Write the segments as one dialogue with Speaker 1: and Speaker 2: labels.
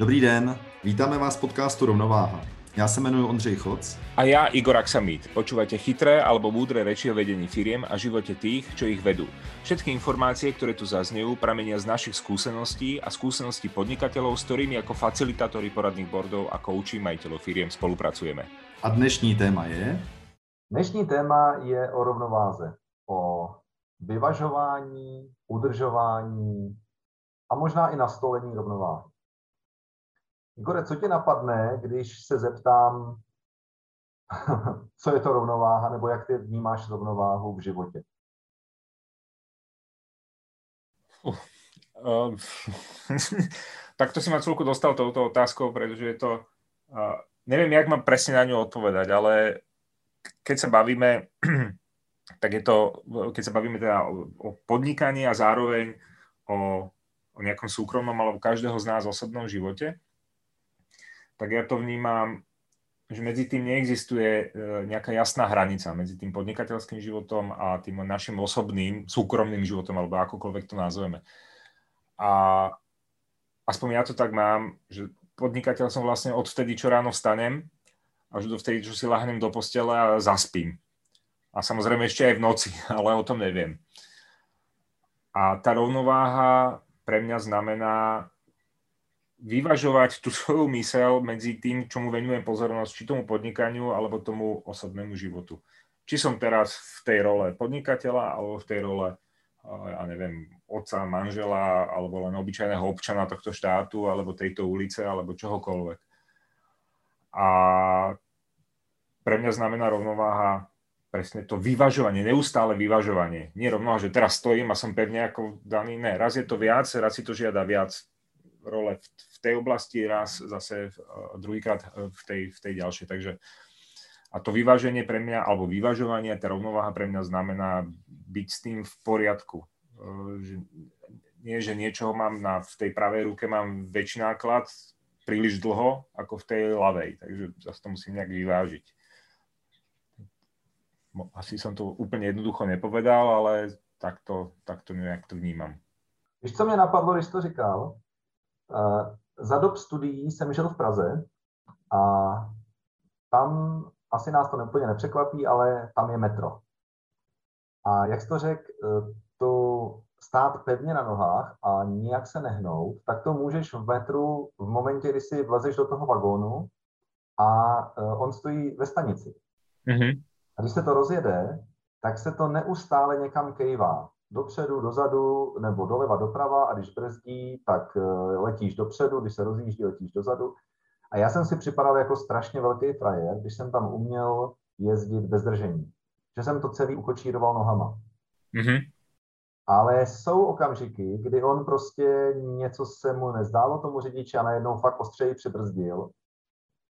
Speaker 1: Dobrý den, vítáme vás v podcastu Rovnováha. Já se jmenuji Ondřej Choc.
Speaker 2: A ja Igor Aksamit. Počúvate chytré alebo múdre reči o vedení firiem a živote tých, čo ich vedú. Všetky informácie, ktoré tu zaznejú, pramenia z našich skúseností a skúseností podnikateľov, s ktorými ako facilitátori poradných bordov a kouči majiteľov firiem spolupracujeme.
Speaker 1: A dnešní téma je?
Speaker 3: Dnešní téma je o rovnováze, o vyvažování, udržování a možná i nastolení rovnováhy. Igore, co tě napadne, když se zeptám, co je to rovnováha, nebo jak ty vnímáš rovnováhu v životě?
Speaker 2: Uh, tak to si ma celku dostal touto otázkou, pretože je to... Uh, neviem, jak mám presne na ňu odpovedať, ale keď sa bavíme, tak je to, keď sa bavíme teda o, o podnikaní a zároveň o, o nejakom súkromnom alebo každého z nás osobnom živote, tak ja to vnímam, že medzi tým neexistuje e, nejaká jasná hranica medzi tým podnikateľským životom a tým našim osobným, súkromným životom, alebo akokoľvek to nazveme. A aspoň ja to tak mám, že podnikateľ som vlastne od vtedy, čo ráno vstanem, až do vtedy, čo si lahnem do postele a zaspím. A samozrejme ešte aj v noci, ale o tom neviem. A tá rovnováha pre mňa znamená vyvažovať tú svoju mysel medzi tým, čomu venujem pozornosť, či tomu podnikaniu, alebo tomu osobnému životu. Či som teraz v tej role podnikateľa, alebo v tej role, ja neviem, otca, manžela, alebo len obyčajného občana tohto štátu, alebo tejto ulice, alebo čohokoľvek. A pre mňa znamená rovnováha presne to vyvažovanie, neustále vyvažovanie. Nie rovnováha, že teraz stojím a som pevne ako daný, ne. Raz je to viac, raz si to žiada viac role v tej oblasti, raz zase druhýkrát e, v tej, v tej ďalšej. Takže a to vyváženie pre mňa, alebo vyvažovanie, tá rovnováha pre mňa znamená byť s tým v poriadku. E, že, nie, že niečoho mám na, v tej pravej ruke mám väčší náklad príliš dlho ako v tej ľavej. Takže zase to musím nejak vyvážiť. Asi som to úplne jednoducho nepovedal, ale takto, takto nejak to vnímam.
Speaker 3: Víš, co mě napadlo, když to říkal? Za dob studií jsem žil v Praze a tam asi nás to úplně nepřekvapí, ale tam je metro. A jak jsi to řekl, eh, to stát pevně na nohách a nijak se nehnout, tak to můžeš v metru v momentě, kdy si vlezeš do toho vagónu a eh, on stojí ve stanici. Mm-hmm. A když se to rozjede, tak se to neustále někam kejvá dopředu, dozadu nebo doleva, doprava a když brzdí, tak eh, letíš dopředu, když se rozjíždí, letíš dozadu. A já jsem si připadal jako strašně velký frajer, když jsem tam uměl jezdit bez držení. Že jsem to celý ukočíroval nohama. Mm-hmm. Ale jsou okamžiky, kdy on prostě něco se mu nezdálo tomu řidiči a najednou fakt ostřeji přibrzdil.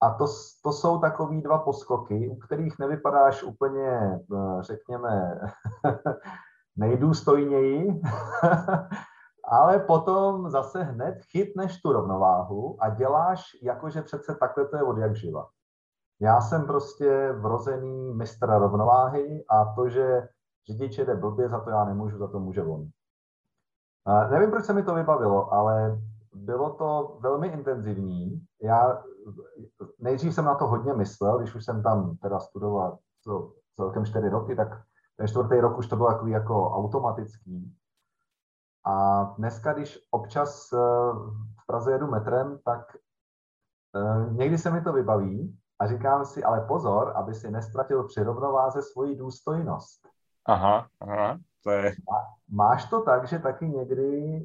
Speaker 3: A to, to jsou takový dva poskoky, u kterých nevypadáš úplně, eh, řekněme, nejdůstojněji, ale potom zase hned chytneš tu rovnováhu a děláš jakože přece takhle to je od jak živa. Já jsem prostě vrozený mistr rovnováhy a to, že řidič jede blbě, za to já nemůžu, za to může on. A nevím, proč se mi to vybavilo, ale bylo to velmi intenzivní. Já nejdřív jsem na to hodně myslel, když už jsem tam teda studoval celkem čtyři roky, tak ten čtvrtý rok už to bylo takový jako automatický. A dneska, když občas eh, v Praze jedu metrem, tak eh, někdy se mi to vybaví a říkám si, ale pozor, aby si nestratil při rovnováze svoji důstojnost.
Speaker 2: Aha, aha, to je...
Speaker 3: Máš to tak, že taky někdy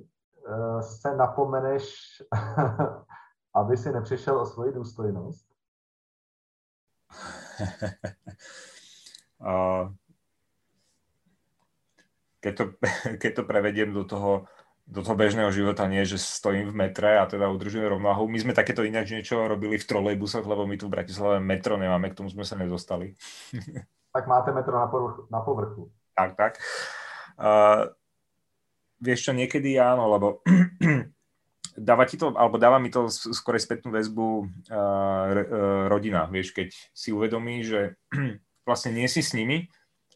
Speaker 3: eh, se napomeneš, aby si nepřišel o svoji důstojnost?
Speaker 2: uh, keď to, keď to prevediem do toho, do toho bežného života, nie, že stojím v metre a teda udržujem rovnováhu. My sme takéto ináč niečo robili v trolejbusoch, lebo my tu v Bratislave metro nemáme, k tomu sme sa nedostali.
Speaker 3: Tak máte metro na povrchu. Na povrchu.
Speaker 2: Tak, tak. Uh, vieš čo, niekedy áno, lebo dáva ti to, alebo dáva mi to skôr spätnú väzbu uh, uh, rodina, vieš, keď si uvedomí, že vlastne nie si s nimi,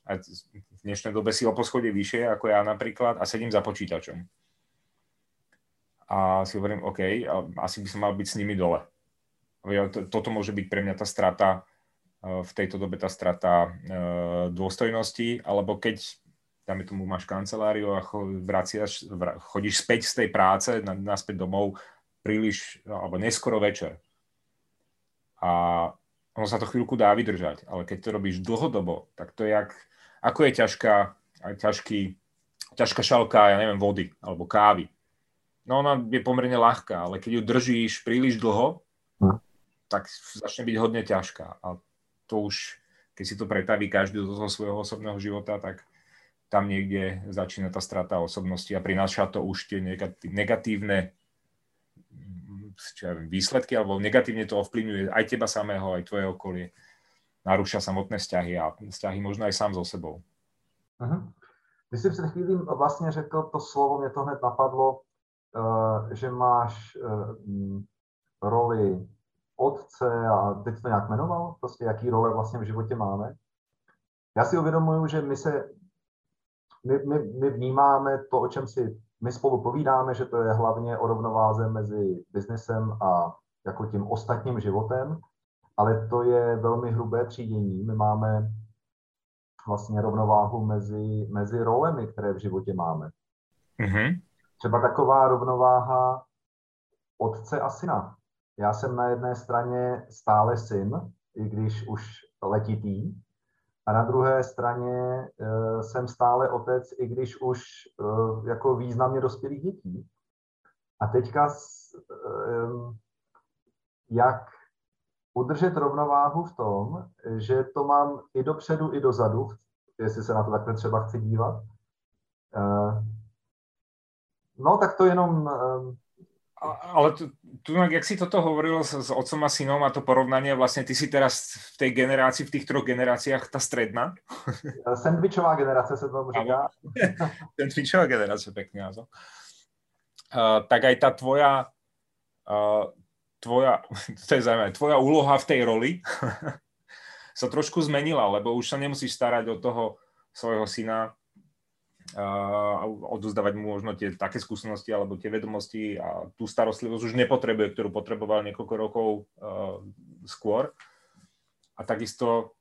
Speaker 2: a v dnešnej dobe si o poschodie vyššie ako ja napríklad a sedím za počítačom. a si hovorím, OK, asi by som mal byť s nimi dole. Toto môže byť pre mňa tá strata, v tejto dobe tá strata dôstojnosti, alebo keď dáme tomu, máš kanceláriu a vraciaš, chodíš späť z tej práce naspäť domov príliš, alebo neskoro večer. A ono sa to chvíľku dá vydržať, ale keď to robíš dlhodobo, tak to je jak, ako je ťažká, ťažký, ťažká šalka, ja neviem, vody alebo kávy. No ona je pomerne ľahká, ale keď ju držíš príliš dlho, hm. tak začne byť hodne ťažká. A to už, keď si to pretaví každý do toho svojho osobného života, tak tam niekde začína tá strata osobnosti a prináša to už tie negatívne čo ja viem, výsledky, alebo negatívne to ovplyvňuje aj teba samého, aj tvoje okolie. Narúša samotné vzťahy a vzťahy možno aj sám so sebou.
Speaker 3: Uh-huh. Ty jsi před chvílí vlastně řekl to slovo, mě to hned napadlo, uh, že máš uh, roli otce a teď to nějak jmenoval, prostě jaký role vlastně v životě máme. Já si uvědomuju, že my se my, my, my vnímáme to, o čem si my spolu povídáme, že to je hlavně o rovnováze mezi biznesem a jako tím ostatním životem, ale to je velmi hrubé třídění. My máme vlastně rovnováhu mezi, mezi rolemi, které v životě máme. Mm-hmm. Třeba taková rovnováha otce a syna. Já jsem na jedné straně stále syn, i když už letitý, a na druhé straně uh, jsem stále otec, i když už uh, jako významně dospělých dětí. A teďka, uh, jak udržet rovnováhu v tom, že to mám i dopředu, i dozadu, jestli se na to takhle třeba chci dívat. No, tak to jenom
Speaker 2: ale tu, tu, jak si toto hovoril s, s otcom a synom a to porovnanie, vlastne ty si teraz v tej generácii, v tých troch generáciách tá stredná?
Speaker 3: Sandvičová generace se tomu říká.
Speaker 2: Sandvičová generace, názov. Uh, tak aj tá tvoja, uh, tvoja, to je zaujímavé, tvoja úloha v tej roli sa trošku zmenila, lebo už sa nemusíš starať o toho svojho syna, a odozdávať mu možno tie také skúsenosti alebo tie vedomosti a tú starostlivosť už nepotrebuje, ktorú potreboval niekoľko rokov uh, skôr. A takisto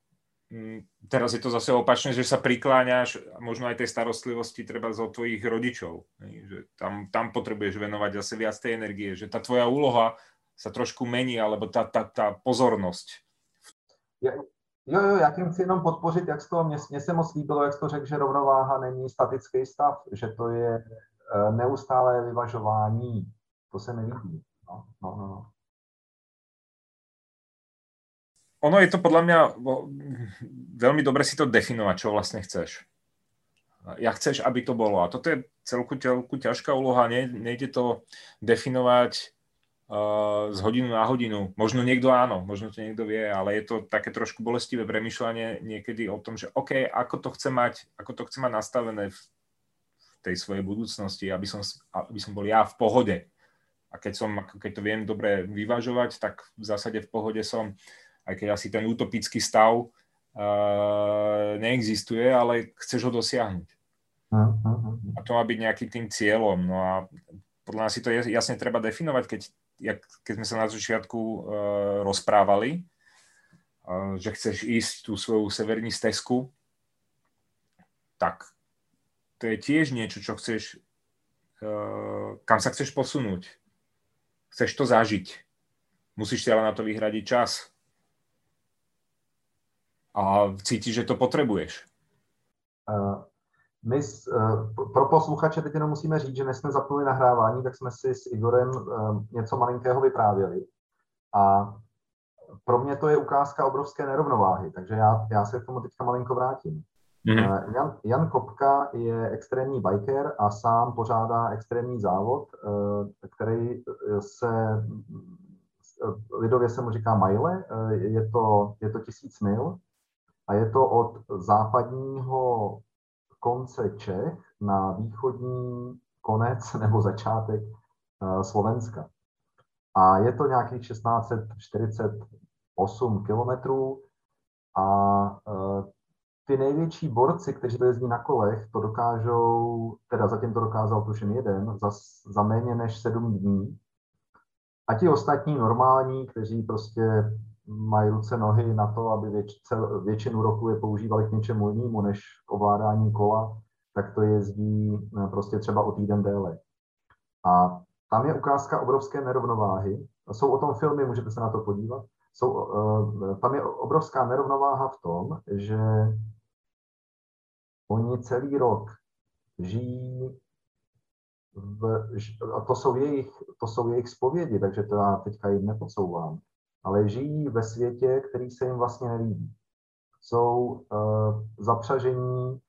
Speaker 2: teraz je to zase opačne, že sa prikláňaš možno aj tej starostlivosti treba zo tvojich rodičov. Že tam, tam potrebuješ venovať zase viac tej energie, že tá tvoja úloha sa trošku mení, alebo tá, tá, tá pozornosť.
Speaker 3: Ja, Jo, jo, já tím chci jenom podpořit, jak to, mě, mě se moc líbilo, jak to řekl, že rovnováha není statický stav, že to je uh, neustálé vyvažování. To se mi líbí. No, no, no. no.
Speaker 2: Ono je to podľa mňa veľmi dobre si to definovať, čo vlastne chceš. Ja chceš, aby to bolo. A toto je celku, celku ťažká úloha. Ne, nejde to definovať z hodinu na hodinu. Možno niekto áno, možno to niekto vie, ale je to také trošku bolestivé premyšľanie niekedy o tom, že OK, ako to chce mať, ako to chce mať nastavené v tej svojej budúcnosti, aby som, aby som bol ja v pohode. A keď, som, keď to viem dobre vyvažovať, tak v zásade v pohode som, aj keď asi ten utopický stav uh, neexistuje, ale chceš ho dosiahnuť. A to má byť nejakým tým cieľom. No a podľa nás si to jasne treba definovať, keď jak, keď sme sa na začiatku uh, rozprávali, uh, že chceš ísť tú svoju severní stezku, tak to je tiež niečo, čo chceš, uh, kam sa chceš posunúť. Chceš to zažiť. Musíš si ale na to vyhradiť čas. A cítiš, že to potrebuješ.
Speaker 3: Uh, my eh, pro posluchače teď jenom musíme říct, že než jsme zapnuli nahrávání, tak jsme si s Igorem eh, něco malinkého vyprávěli. A pro mě to je ukázka obrovské nerovnováhy, takže já, já se k tomu teďka malinko vrátím. Mm-hmm. Jan, Jan Kopka je extrémní biker a sám pořádá extrémní závod, který se lidově se mu říká mile, je to, je to tisíc mil a je to od západního konce Čech na východní konec nebo začátek eh, Slovenska. A je to nějakých 1648 kilometrů a eh, ty největší borci, kteří to jezdí na kolech, to dokážou, teda zatím to dokázal tuším jeden, za, za méně než sedm dní. A ti ostatní normální, kteří prostě mají ruce, nohy na to, aby věč, cel, většinu roku je používali k něčemu jinému, než k ovládání kola, tak to jezdí eh, prostě třeba o týden déle. A tam je ukázka obrovské nerovnováhy. Jsou o tom filmy, můžete se na to podívat. Jsou, uh, tam je obrovská nerovnováha v tom, že oni celý rok žijí v, a to jsou jejich, to jsou jejich spovědi, takže to já teďka jim nepodsouvám, ale žijí ve světě, který se jim vlastně nelíbí. Jsou uh, zapřažení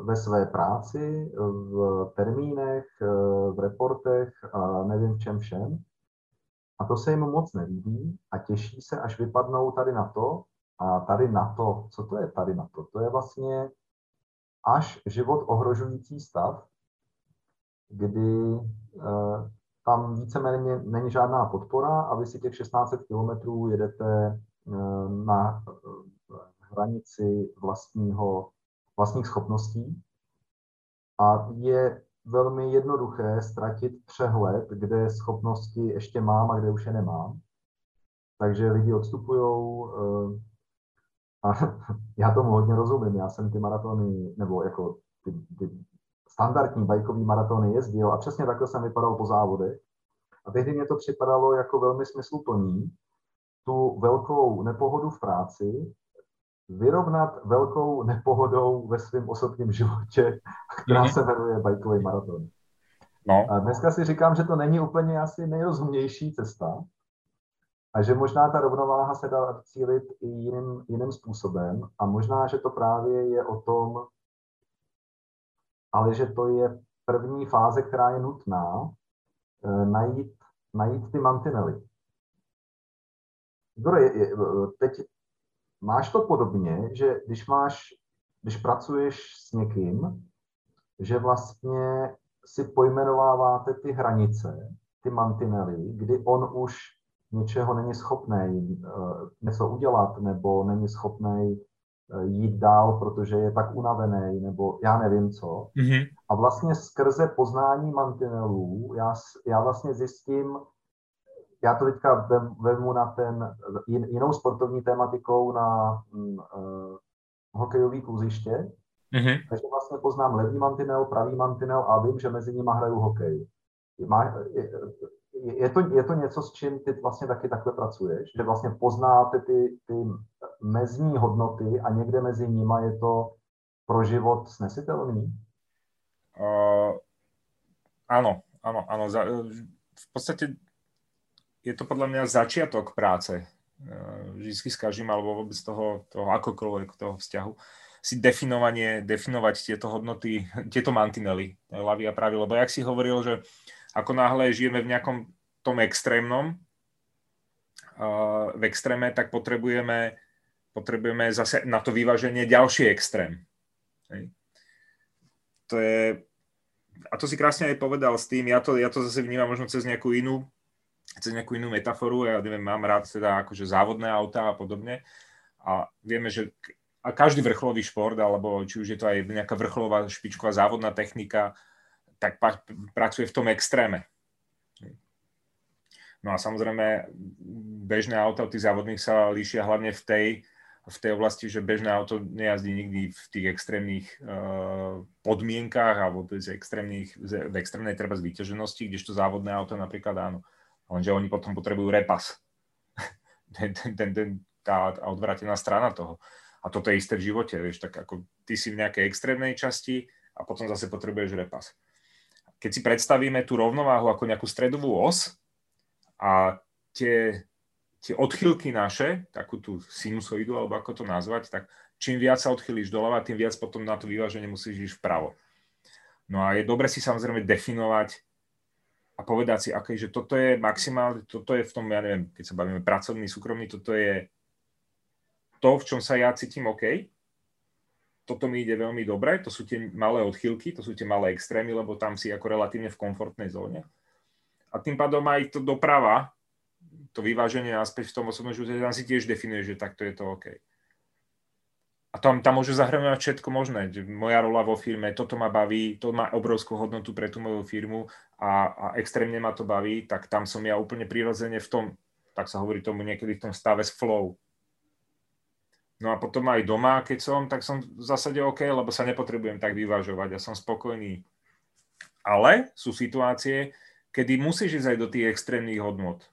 Speaker 3: ve své práci, v termínech, uh, v reportech a nevím v čem všem. A to se jim moc nelíbí a těší se, až vypadnou tady na to. A tady na to, co to je tady na to? To je vlastně až život ohrožující stav, kdy uh, tam víceméně není žádná podpora a vy si těch 1600 kilometrů jedete uh, na uh, hranici vlastního, vlastních schopností a je velmi jednoduché ztratit přehled, kde schopnosti ještě mám a kde už je nemám. Takže lidi odstupují a já tomu hodně rozumím. Já jsem ty maratony, nebo jako ty, ty standardní bajkový maratony jezdil a přesně takhle jsem vypadal po závodech. A tehdy mě to připadalo jako velmi smysluplný tu velkou nepohodu v práci vyrovnat velkou nepohodou ve svém osobním životě, která mhm. se jmenuje bajkový maraton. No. A dneska si říkám, že to není úplně asi nejrozumnější cesta a že možná ta rovnováha se dá cílit i jiným, jiným způsobem a možná, že to právě je o tom, ale že to je první fáze, která je nutná, eh, najít, najít ty mantinely. Teď máš to podobně, že když máš, když pracuješ s někým, že vlastně si pojmenováváte ty hranice, ty mantinely, kdy on už něčeho není schopný eh, něco udělat, nebo není schopný jít dál, protože je tak unavený, nebo já nevím co. Mm-hmm. A vlastně skrze poznání mantinelů já, já vlastně zjistím, já to teďka vezmu na ten jinou sportovní tématikou na uh, hokejový kluziště, mm-hmm. takže vlastně poznám levý mantinel, pravý mantinel a vím, že mezi nimi hraju hokej. Má, je, je, to, je to něco, s čím ty vlastně taky takhle pracuješ, že vlastně poznáte ty, ty mezní hodnoty a někde mezi nimi je to pro život snesitelný? Uh,
Speaker 2: áno, áno, áno. v podstate je to podľa mňa začiatok práce. Vždycky s každým, alebo vôbec toho, toho akokoľvek toho vzťahu si definovanie, definovať tieto hodnoty, tieto mantinely, ľavý a pravý. Lebo jak si hovoril, že ako náhle žijeme v nejakom tom extrémnom, v extréme, tak potrebujeme, potrebujeme zase na to vyváženie ďalší extrém. Hej. To je, a to si krásne aj povedal s tým, ja to, ja to zase vnímam možno cez nejakú inú cez nejakú inú metaforu, ja neviem, mám rád teda akože závodné auta a podobne a vieme, že a každý vrcholový šport, alebo či už je to aj nejaká vrcholová špičková závodná technika, tak pa, pracuje v tom extréme. No a samozrejme, bežné auta od tých závodných sa líšia hlavne v tej, v tej oblasti, že bežné auto nejazdí nikdy v tých extrémnych uh, podmienkách alebo v, extrémnych, v extrémnej treba zvýťaženosti, kdežto závodné auto napríklad áno. Lenže oni potom potrebujú repas. ten, ten, ten, ten, tá odvrátená strana toho. A toto je isté v živote, vieš, tak ako ty si v nejakej extrémnej časti a potom zase potrebuješ repas. Keď si predstavíme tú rovnováhu ako nejakú stredovú os a tie, tie odchylky naše, takú tú sinusoidu, alebo ako to nazvať, tak čím viac sa odchylíš doľava, tým viac potom na to vyváženie musíš ísť vpravo. No a je dobre si samozrejme definovať a povedať si, okay, že toto je maximálne, toto je v tom, ja neviem, keď sa bavíme pracovný, súkromný, toto je to, v čom sa ja cítim OK, toto mi ide veľmi dobre, to sú tie malé odchylky, to sú tie malé extrémy, lebo tam si ako relatívne v komfortnej zóne. A tým pádom aj to doprava, to vyváženie naspäť v tom osobnom živote, tam si tiež definuje, že takto je to OK. A tam, tam môžu zahrňovať všetko možné. Moja rola vo firme, toto ma baví, to má obrovskú hodnotu pre tú moju firmu a, a extrémne ma to baví, tak tam som ja úplne prirodzene v tom, tak sa hovorí tomu niekedy v tom stave z flow. No a potom aj doma, keď som, tak som v zásade OK, lebo sa nepotrebujem tak vyvažovať a som spokojný. Ale sú situácie, kedy musíš ísť aj do tých extrémnych hodnot.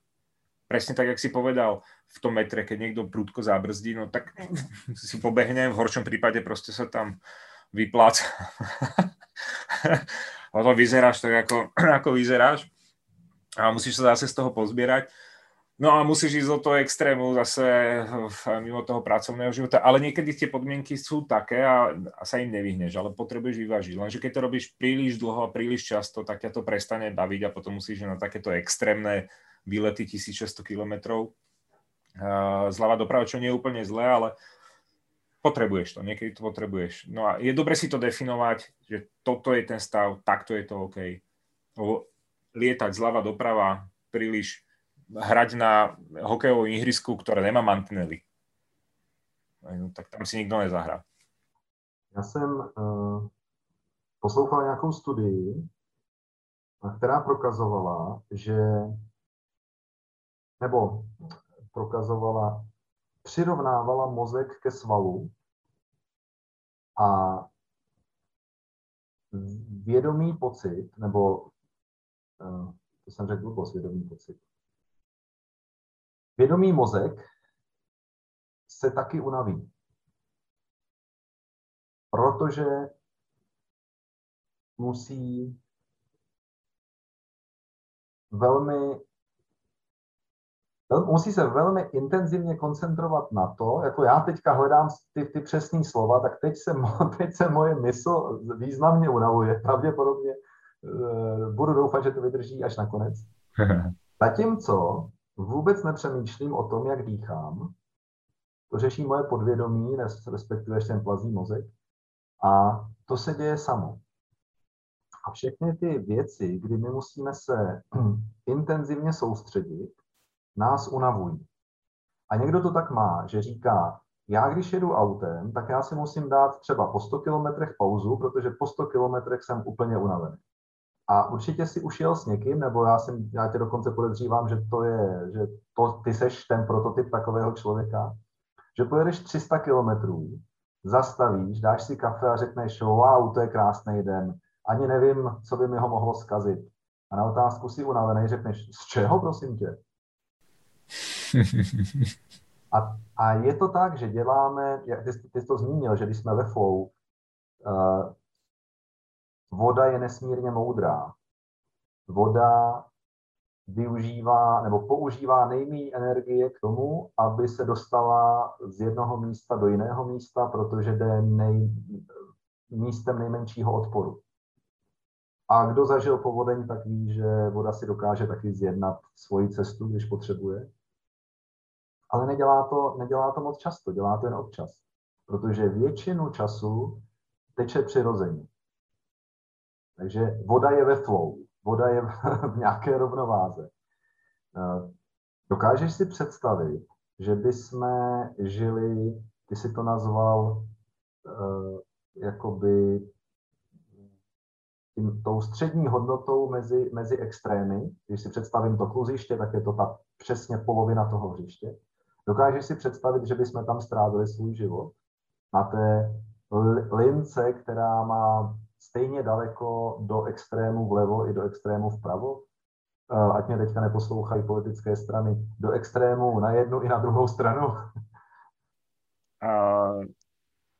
Speaker 2: Presne tak, jak si povedal, v tom metre, keď niekto prúdko zabrzdí, no tak si pobehne, v horšom prípade proste sa tam vyplác. a to vyzeráš tak, ako, ako vyzeráš a musíš sa zase z toho pozbierať. No a musíš ísť do toho extrému zase mimo toho pracovného života. Ale niekedy tie podmienky sú také a, a sa im nevyhneš, ale potrebuješ vyvážiť. Lenže keď to robíš príliš dlho a príliš často, tak ťa to prestane baviť a potom musíš na takéto extrémne výlety 1600 kilometrov zľava doprava, čo nie je úplne zlé, ale potrebuješ to, niekedy to potrebuješ. No a je dobre si to definovať, že toto je ten stav, takto je to OK. Lebo lietať zľava doprava, príliš hrať na hokejovom ihrisku, ktoré nemá mantinely. No, tak tam si nikdo nezahrá.
Speaker 3: Já jsem uh, poslouchal nějakou studii, která prokazovala, že nebo prokazovala, přirovnávala mozek ke svalu a vědomý pocit, nebo eh, to jsem řekl vědomý pocit. Vědomý mozek se taky unaví. Protože musí velmi musí se velmi intenzivně koncentrovat na to, jako já teďka hledám ty, ty přesné slova, tak teď se, teď se moje mysl významně unavuje. Pravděpodobně uh, budu doufat, že to vydrží až nakonec. Zatímco vůbec nepřemýšlím o tom, jak dýchám, to řeší moje podvědomí, respektive ten plazí mozek, a to se děje samo. A všechny ty věci, kdy my musíme se intenzivně soustředit, nás unavují. A někdo to tak má, že říká, já když jedu autem, tak já si musím dát třeba po 100 kilometrech pauzu, protože po 100 kilometrech jsem úplně unavený. A určitě si už jel s někým, nebo já, jsem, já tě dokonce podezřívám, že to je, že to, ty seš ten prototyp takového člověka, že pojedeš 300 kilometrů, zastavíš, dáš si kafe a řekneš, wow, to je krásný den, ani nevím, co by mi ho mohlo skazit. A na otázku si unavený řekneš, z čeho, prosím tě? A, a je to tak, že děláme, ty, ty jsi to zmínil, že když jsme ve flow, uh, voda je nesmírně moudrá. Voda využívá nebo používá nejméně energie k tomu, aby se dostala z jednoho místa do jiného místa, protože jde nej, místem nejmenšího odporu. A kdo zažil povodeň, tak ví, že voda si dokáže taky zjednat svoji cestu, když potřebuje. Ale nedělá to, nedělá to moc často, dělá to jen občas. Protože většinu času teče přirozeně. Takže voda je ve flow, voda je v nějaké rovnováze. Eh, dokážeš si představit, že bychom žili, ty si to nazval, uh, jakoby tím, tou střední hodnotou mezi, mezi extrémy. Když si představím to kluziště, tak je to ta přesně polovina toho hřiště. Dokážeš si představit, že bychom tam strávili svůj život na té lince, která má stejně daleko do extrému vlevo i do extrému vpravo? Ať mě teďka neposlouchají politické strany. Do extrému na jednu i na druhou stranu?
Speaker 2: Uh,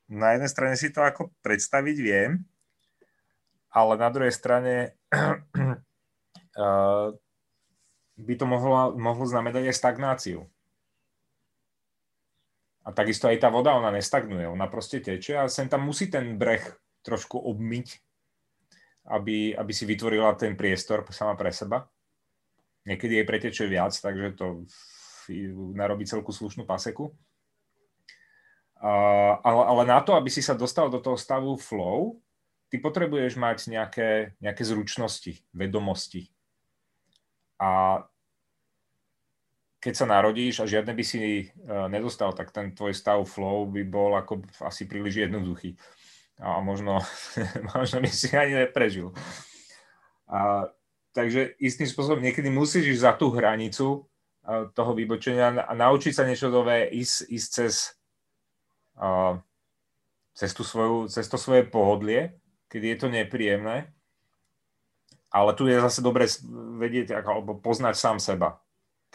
Speaker 2: na jedné straně si to jako představit vím, ale na druhej strane uh, by to mohlo, mohlo znamenať aj stagnáciu. A takisto aj tá voda, ona nestagnuje, ona proste teče a sem tam musí ten breh trošku obmyť, aby, aby si vytvorila ten priestor sama pre seba. Niekedy jej preteče viac, takže to narobí celku slušnú paseku. Uh, ale, ale na to, aby si sa dostal do toho stavu flow, ty potrebuješ mať nejaké, nejaké zručnosti, vedomosti. A keď sa narodíš a žiadne by si uh, nedostal, tak ten tvoj stav flow by bol ako asi príliš jednoduchý. A možno, možno by si ani neprežil. A, takže istým spôsobom niekedy musíš ísť za tú hranicu uh, toho vybočenia a naučiť sa niečo nové, ísť, ísť cez, uh, cez, tú svoju, cez to svoje pohodlie, kedy je to nepríjemné. Ale tu je zase dobre vedieť, alebo poznať sám seba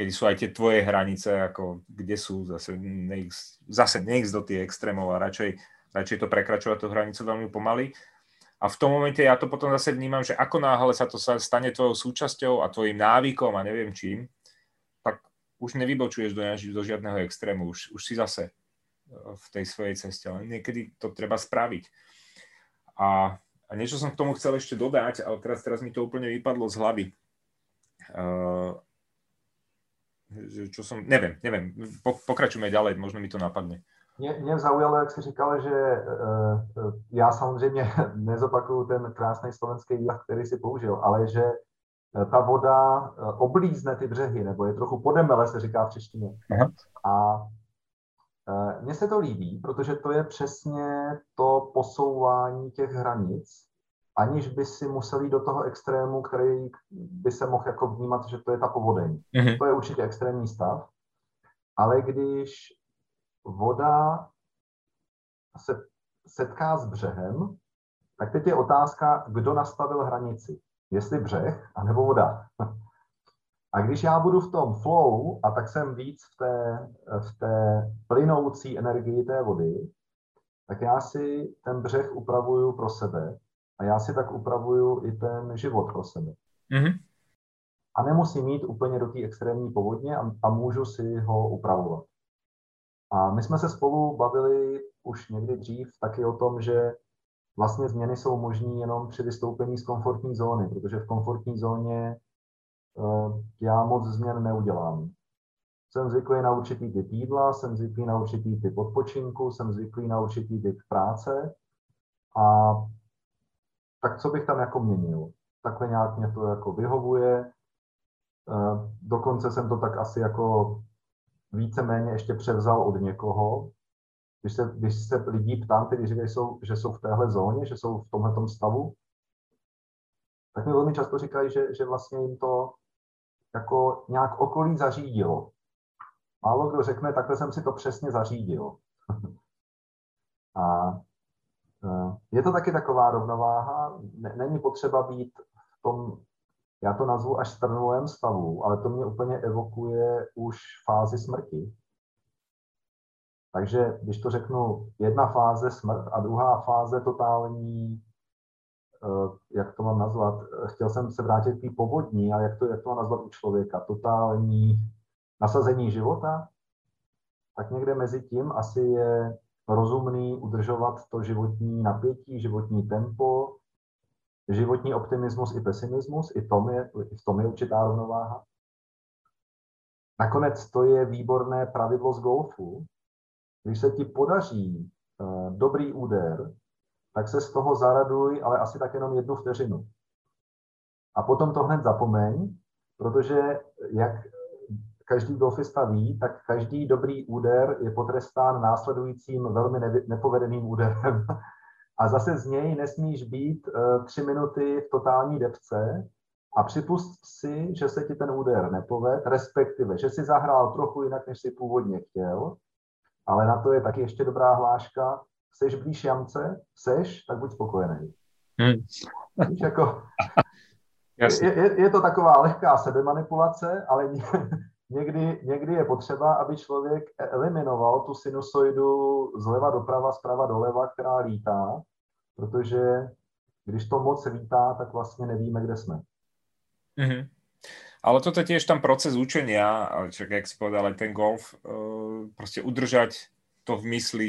Speaker 2: kedy sú aj tie tvoje hranice, ako kde sú, zase nech, zase nech do tých extrémov a radšej, radšej to prekračovať tú hranicu veľmi pomaly. A v tom momente ja to potom zase vnímam, že ako náhle sa to stane tvojou súčasťou a tvojim návykom a neviem čím, tak už nevybočuješ do, do žiadneho extrému, už, už si zase e, v tej svojej ceste, ale niekedy to treba spraviť. A, a niečo som k tomu chcel ešte dodať, ale teraz, teraz mi to úplne vypadlo z hlavy. Uh, čo som, neviem, neviem, pokračujeme ďalej, možno mi to napadne.
Speaker 3: Mě, mě zaujalo, jak jsi říkal, že uh, já samozřejmě nezopakuju ten krásný slovenský výjah, který si použil, ale že ta voda oblízne ty břehy, nebo je trochu podemele, se říká v češtině. Aha. A uh, mně se to líbí, protože to je přesně to posouvání těch hranic, aniž by si museli do toho extrému, který by se mohl jako vnímat, že to je ta povodeň. Mm-hmm. To je určitě extrémní stav. Ale když voda se setká s břehem, tak teď je otázka, kdo nastavil hranici. Jestli břeh, anebo voda. A když já budu v tom flow, a tak jsem víc v té, v té plynoucí energii té vody, tak já si ten břeh upravuju pro sebe a já si tak upravuju i ten život pro sebe. Mm-hmm. A nemusím mít úplně do té extrémní povodně a, a můžu si ho upravovat. A my jsme se spolu bavili už někdy dřív taky o tom, že vlastně změny jsou možné jenom při vystoupení z komfortní zóny, protože v komfortní zóně uh, já moc změn neudělám. Jsem zvyklý na určitý typ jídla, jsem zvyklý na určitý typ odpočinku, jsem zvyklý na určitý typ práce a tak co bych tam jako měnil? Takhle nějak mě to jako vyhovuje. Eh, dokonce jsem to tak asi jako víceméně ještě převzal od někoho. Když se, když se lidí ptám, kteří říkají, jsou, že jsou v téhle zóně, že jsou v tomhle stavu, tak mi velmi často říkají, že, že vlastně jim to jako nějak okolí zařídilo. Málo kdo řekne, takhle jsem si to přesně zařídil. a je to taky taková rovnováha, není potřeba být v tom, já to nazvu až strnulovém stavu, ale to mě úplně evokuje už fázi smrti. Takže když to řeknu, jedna fáze smrt a druhá fáze totální, eh, jak to mám nazvat, chtěl jsem se vrátit k povodní, ale jak to, jak to mám nazvat u člověka, totální nasazení života, tak někde mezi tím asi je rozumný udržovat to životní napětí, životní tempo, životní optimismus i pesimismus, i, tom je, i v tom je určitá rovnováha. Nakonec to je výborné pravidlo z golfu. Když se ti podaří uh, dobrý úder, tak se z toho zaraduj, ale asi tak jenom jednu vteřinu. A potom to hned zapomeň, protože jak každý golfista ví, tak každý dobrý úder je potrestán následujícím velmi nepovedeným úderem. A zase z něj nesmíš být uh, tři minuty v totální depce a připust si, že se ti ten úder nepoved, respektive, že si zahrál trochu jinak, než si původně chtěl, ale na to je taky ještě dobrá hláška, seš blíž jamce, seš, tak buď spokojený. Hmm. Víš, jako, je, je, je to taková lehká sebemanipulace, ale někdy, někdy je potřeba, aby člověk eliminoval tu sinusoidu zleva doprava, zprava doleva, která lítá, protože když to moc lítá, tak vlastně nevíme, kde jsme.
Speaker 2: Mm-hmm. Ale toto je tiež tam proces učenia, čak, jak si povedal, ten golf, uh, proste udržať to v mysli,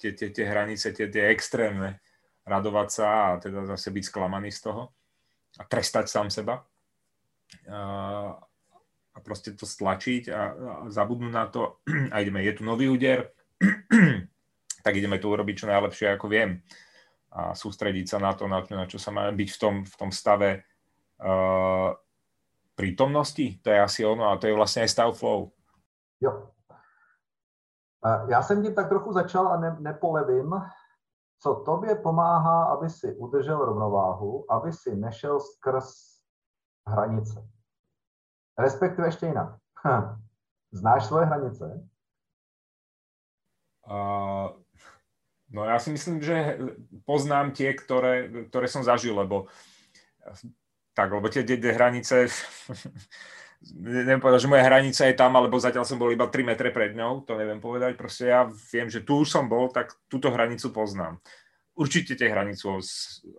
Speaker 2: tie, tie, tie hranice, tie, tie extrémne, radovať sa a teda zase byť sklamaný z toho a trestať sám seba. Uh, a proste to stlačiť a, a zabudnúť na to a ideme, je tu nový úder, tak ideme to urobiť čo najlepšie, ako viem a sústrediť sa na to, na, na čo sa má byť v tom, v tom stave uh, prítomnosti, to je asi ono a to je vlastně aj stav flow.
Speaker 3: Jo. Já jsem tím tak trochu začal a ne, nepolevím. Co tobě pomáhá, aby si udržel rovnováhu, aby si nešel skrz hranice? Respektive ještě jinak. Znáš svoje hranice?
Speaker 2: Uh, no já si myslím, že poznám tie, ktoré, ktoré som zažil, lebo tak, lebo tie, tie, hranice neviem povedať, že moja hranica je tam, alebo zatiaľ som bol iba 3 metre pred ňou, to neviem povedať, proste ja viem, že tu už som bol, tak túto hranicu poznám. Určite tie hranice,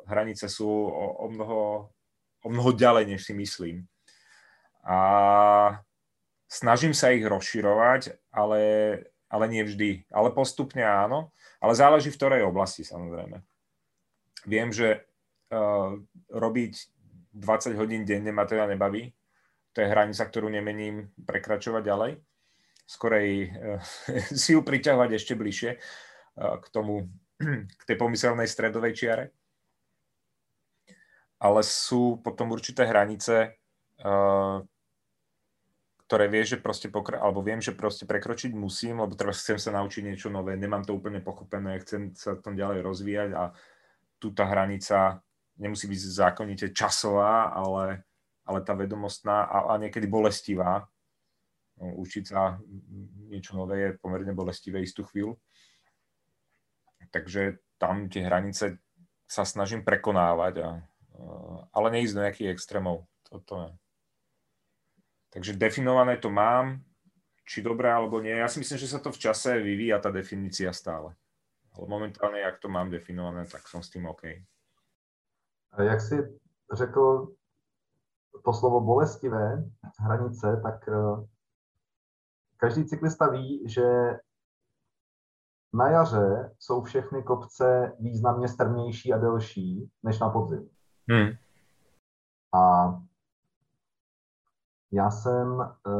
Speaker 2: hranice sú o, o, mnoho, o mnoho ďalej, než si myslím. A snažím sa ich rozširovať, ale, ale nie vždy. Ale postupne áno, ale záleží v ktorej oblasti samozrejme. Viem, že uh, robiť 20 hodín denne ma teda nebaví, to je hranica, ktorú nemením prekračovať ďalej. Skorej uh, si ju priťahovať ešte bližšie uh, k tomu, k tej pomyselnej stredovej čiare. Ale sú potom určité hranice, uh, ktoré vie, že proste pokra- alebo viem, že proste prekročiť musím, lebo teraz chcem sa naučiť niečo nové, nemám to úplne pochopené, chcem sa tom ďalej rozvíjať a tu tá hranica nemusí byť zákonite časová, ale ale tá vedomostná a, a niekedy bolestivá. No, učiť sa niečo nové je pomerne bolestivé istú chvíľu. Takže tam tie hranice sa snažím prekonávať, a, ale neísť do nejakých extrémov. Toto je. Takže definované to mám, či dobré alebo nie. Ja si myslím, že sa to v čase vyvíja tá definícia stále. Ale momentálne, jak to mám definované, tak som s tým OK.
Speaker 3: A jak si řekl, to slovo bolestivé hranice, tak eh, každý cyklista ví, že na jaře jsou všechny kopce významně strmější a delší než na podzim. Hmm. A já jsem, eh,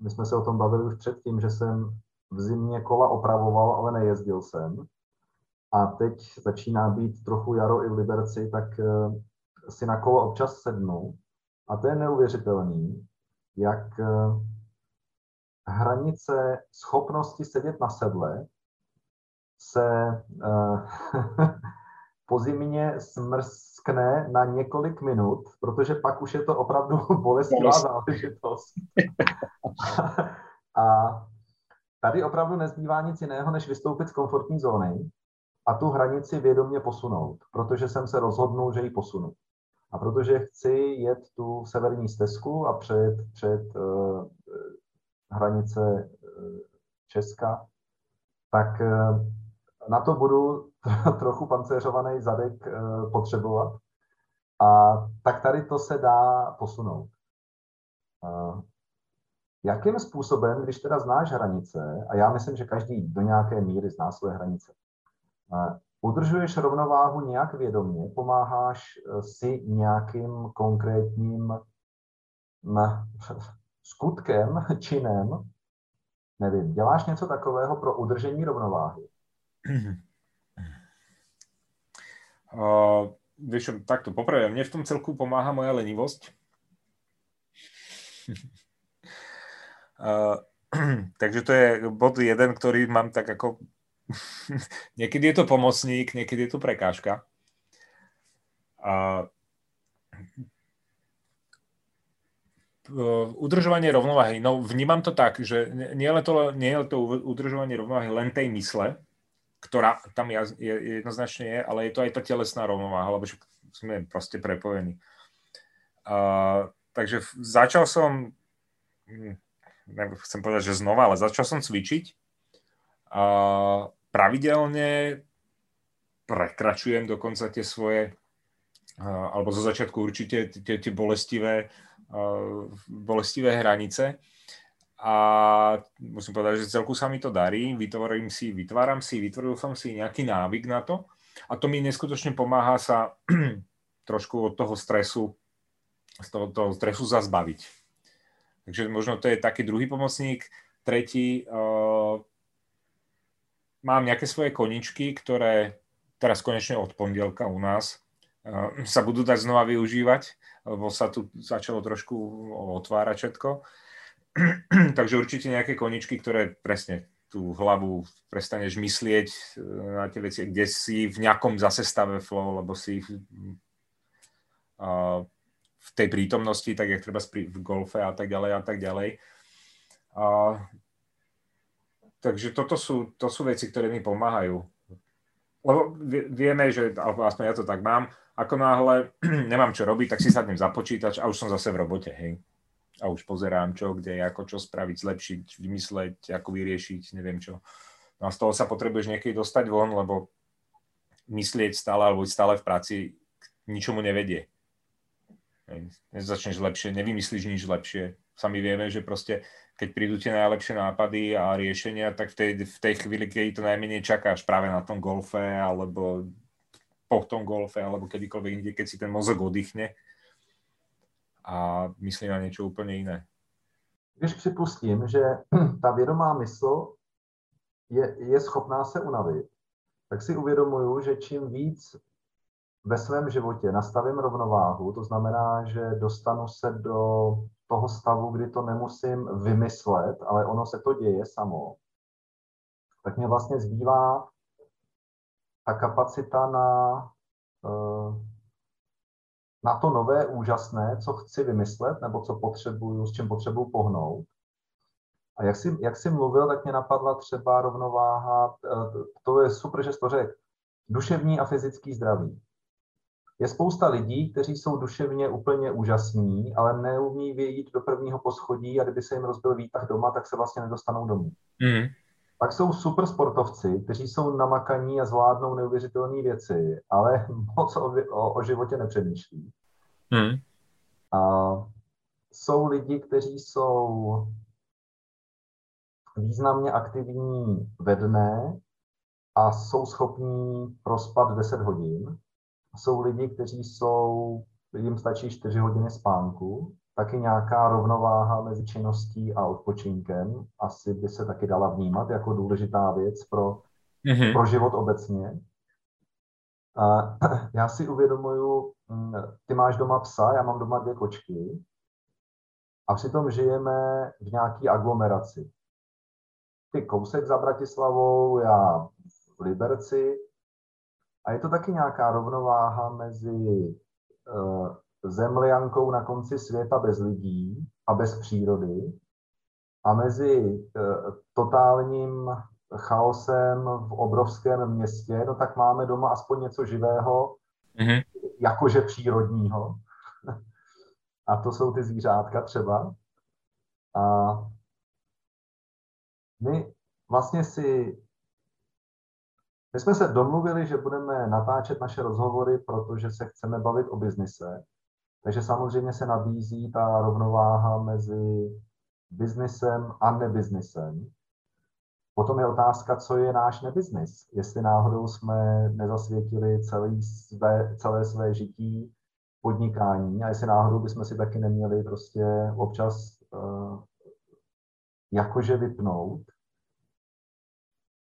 Speaker 3: my jsme se o tom bavili už předtím, že jsem v zimě kola opravoval, ale nejezdil jsem. A teď začíná být trochu jaro i v Liberci, tak eh, si na kolo občas sednu a to je neuvěřitelný, jak eh, hranice schopnosti sedět na sedle se po zimě smrskne na několik minut, protože pak už je to opravdu bolestivá záležitost. a tady opravdu nezbývá nic jiného, než vystoupit z komfortní zóny a tu hranici vědomě posunout, protože jsem se rozhodnul, že ji posunu. A protože chci jet tu severní stezku a přejet před uh, hranice uh, Česka, tak uh, na to budu trochu pancéřovaný zadek uh, potřebovat. A tak tady to se dá posunout. Uh, jakým způsobem, když teda znáš hranice, a já myslím, že každý do nějaké míry zná své hranice, Udržuješ rovnováhu nějak vědomě, pomáháš eh, si nějakým konkrétním skutkem, činem, nevím, děláš něco takového pro udržení rovnováhy?
Speaker 2: Uh, vieš, takto, poprvé, mne v tom celku pomáha moja lenivosť. uh, takže to je bod jeden, ktorý mám tak ako niekedy je to pomocník, niekedy je to prekážka. A udržovanie rovnováhy, no vnímam to tak, že nie je to, nie je to udržovanie rovnováhy len tej mysle, ktorá tam je, jednoznačne je, ale je to aj tá telesná rovnováha, lebo sme proste prepojení. Uh, takže začal som, hm, chcem povedať, že znova, ale začal som cvičiť. Uh, pravidelne prekračujem dokonca tie svoje, alebo zo začiatku určite tie, tie bolestivé, bolestivé hranice. A musím povedať, že celku sa mi to darí, vytvorím si, vytváram si, vytvoril som si nejaký návyk na to a to mi neskutočne pomáha sa trošku od toho stresu, z toho, toho stresu zazbaviť. Takže možno to je taký druhý pomocník. Tretí, mám nejaké svoje koničky, ktoré teraz konečne od pondelka u nás sa budú dať znova využívať, lebo sa tu začalo trošku otvárať všetko. Takže určite nejaké koničky, ktoré presne tú hlavu prestaneš myslieť e, na tie veci, kde si v nejakom zase stave flow, lebo si v, v tej prítomnosti, tak jak treba v golfe a tak ďalej a tak ďalej. Takže toto sú, to sú veci, ktoré mi pomáhajú. Lebo vieme, že, alebo aspoň ja to tak mám, ako náhle nemám čo robiť, tak si sadnem za počítač a už som zase v robote, hej a už pozerám, čo, kde, ako, čo spraviť, zlepšiť, vymysleť, ako vyriešiť, neviem čo. No a z toho sa potrebuješ niekedy dostať von, lebo myslieť stále alebo stále v práci k ničomu nevedie. Nezačneš lepšie, nevymyslíš nič lepšie. Sami vieme, že proste, keď prídu tie najlepšie nápady a riešenia, tak v tej, v tej chvíli, keď to najmenej čakáš práve na tom golfe, alebo po tom golfe, alebo kedykoľvek inde, keď si ten mozog oddychne, a myslí na něco úplně jiné.
Speaker 3: Když připustím, že ta vědomá mysl je, je schopná se unavit, tak si uvědomuju, že čím víc ve svém životě nastavím rovnováhu, to znamená, že dostanu se do toho stavu, kdy to nemusím vymyslet, ale ono se to děje samo, tak mě vlastně zbývá ta kapacita na uh, na to nové úžasné, co chci vymyslet, nebo co potřebuju, s čím potřebuju pohnout. A jak jsi, jak jsi mluvil, tak mě napadla třeba rovnováha, to je super, že jsi to řekl, duševní a fyzický zdraví. Je spousta lidí, kteří jsou duševně úplně úžasní, ale neumí vyjít do prvního poschodí a kdyby se jim rozbil výtah doma, tak se vlastně nedostanou domů. Mm. Pak jsou super sportovci, kteří jsou namakaní a zvládnou neuvěřitelné věci, ale moc o, o, o životě nepřemýšlí. Hmm. A jsou lidi, kteří jsou významně aktivní ve dne a jsou schopní prospat 10 hodin. Jsou lidi, kteří jsou, jim stačí 4 hodiny spánku taky nějaká rovnováha mezi činností a odpočinkem asi by se taky dala vnímat jako důležitá věc pro, mm-hmm. pro život obecně. A já si uvědomuju, mm, ty máš doma psa, já mám doma dvě kočky a přitom žijeme v nějaké aglomeraci. Ty kousek za Bratislavou, já v Liberci a je to taky nějaká rovnováha mezi uh, zemliankou na konci světa bez lidí a bez přírody a mezi eh, totálním chaosem v obrovském městě, no tak máme doma aspoň něco živého, mm-hmm. jakože přírodního. A to jsou ty zvířátka třeba. A my vlastně si my jsme se domluvili, že budeme natáčet naše rozhovory, protože se chceme bavit o biznise. Takže samozřejmě se nabízí ta rovnováha mezi biznisem a nebiznisem. Potom je otázka, co je náš nebiznis. Jestli náhodou jsme nezasvětili celý své, celé své žití podnikání a jestli náhodou bychom si taky neměli prostě občas uh, jakože vypnout.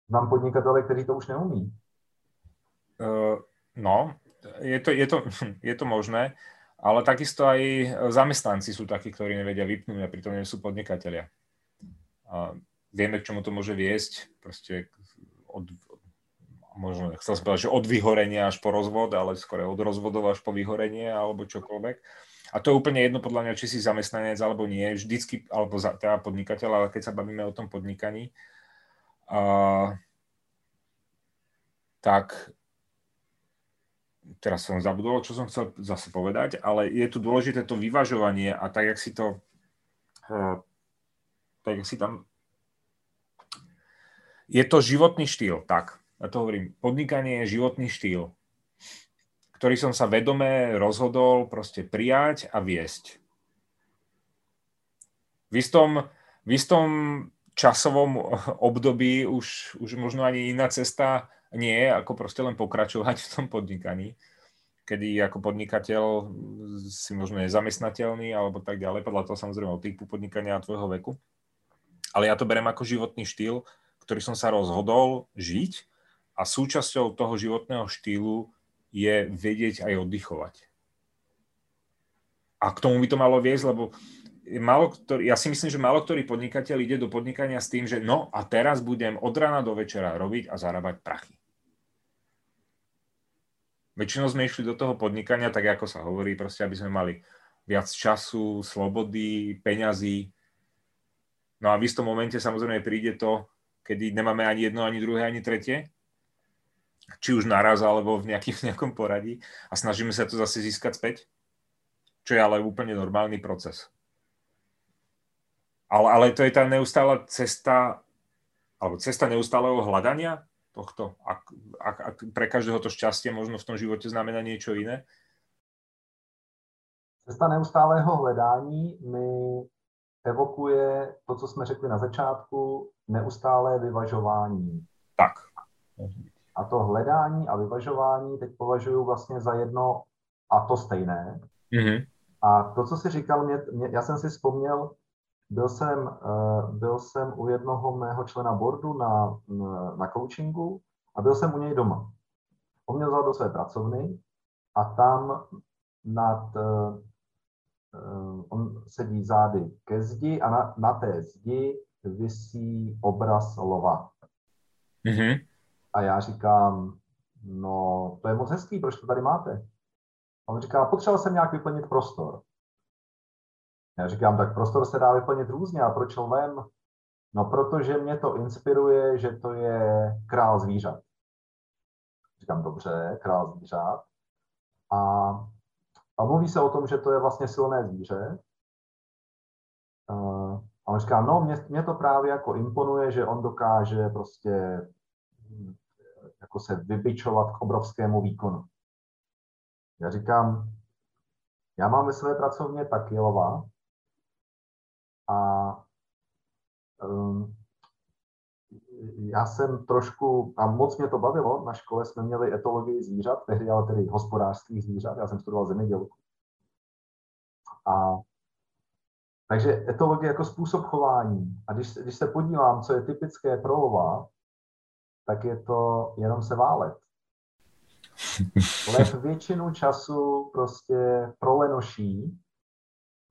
Speaker 3: Mám podnikatele, kteří to už neumí.
Speaker 2: Uh, no, je to, je, to, je to možné. Ale takisto aj zamestnanci sú takí, ktorí nevedia vypnúť a pritom nie sú podnikatelia. A vieme, k čomu to môže viesť. Proste od, možno, chcel som povedať, že od vyhorenia až po rozvod, ale skôr od rozvodov až po vyhorenie alebo čokoľvek. A to je úplne jedno podľa mňa, či si zamestnanec alebo nie, vždycky, alebo za, teda podnikateľ, ale keď sa bavíme o tom podnikaní, a, tak teraz som zabudol, čo som chcel zase povedať, ale je tu dôležité to vyvažovanie a tak, jak si to uh, tak, jak si tam je to životný štýl, tak, ja to hovorím, podnikanie je životný štýl, ktorý som sa vedome rozhodol proste prijať a viesť. V istom, v istom časovom období už, už možno ani iná cesta nie je, ako proste len pokračovať v tom podnikaní, kedy ako podnikateľ si možno nezamestnateľný alebo tak ďalej, podľa toho samozrejme o typu podnikania a tvojho veku. Ale ja to berem ako životný štýl, ktorý som sa rozhodol žiť a súčasťou toho životného štýlu je vedieť aj oddychovať. A k tomu by to malo viesť, lebo málo ktorý, ja si myslím, že málo ktorý podnikateľ ide do podnikania s tým, že no a teraz budem od rána do večera robiť a zarábať prachy. Väčšinou sme išli do toho podnikania, tak ako sa hovorí, proste aby sme mali viac času, slobody, peňazí. No a v istom momente samozrejme príde to, kedy nemáme ani jedno, ani druhé, ani tretie. Či už naraz, alebo v, nejaký, v nejakom poradí. A snažíme sa to zase získať späť. Čo je ale úplne normálny proces. Ale, ale to je tá neustála cesta, alebo cesta neustáleho hľadania tohto. Ak, ak, ak pre každého to šťastie možno v tom živote znamená niečo iné.
Speaker 3: Cesta neustálého hledání mi evokuje to, co jsme řekli na začátku, neustálé vyvažování.
Speaker 2: Tak.
Speaker 3: A to hledání a vyvažování teď považuji vlastně za jedno a to stejné.
Speaker 2: Mm-hmm.
Speaker 3: A to, co jsi říkal, mě, mě, já jsem si vzpomněl, byl jsem, uh, byl jsem u jednoho mého člena boardu na, na coachingu a byl jsem u něj doma. On mě vzal do své pracovny a tam nad, uh, on sedí zády ke zdi a na, na té zdi visí obraz lova.
Speaker 2: Mm-hmm.
Speaker 3: A já říkám, no to je moc hezký, proč to tady máte? A on říká, potřeboval jsem nějak vyplnit prostor. Já říkám, tak prostor se dá vyplnit různě, a proč lvem? No, protože mě to inspiruje, že to je král zvířat. Říkám, dobře, král zvířat. A, a mluví se o tom, že to je vlastně silné zvíře. A on říká, no, mě, mě to právě jako imponuje, že on dokáže prostě jako se vybičovat k obrovskému výkonu. Já říkám, já mám ve své pracovně taky lova, a um, já jsem trošku, a moc mě to bavilo, na škole jsme měli etologii zvířat, tehdy ale tedy hospodářských zvířat, já jsem studoval zemědělku. A takže etologie jako způsob chování. A když, když se podívám, co je typické pro lova, tak je to jenom se válet. Lev většinu času prostě prolenoší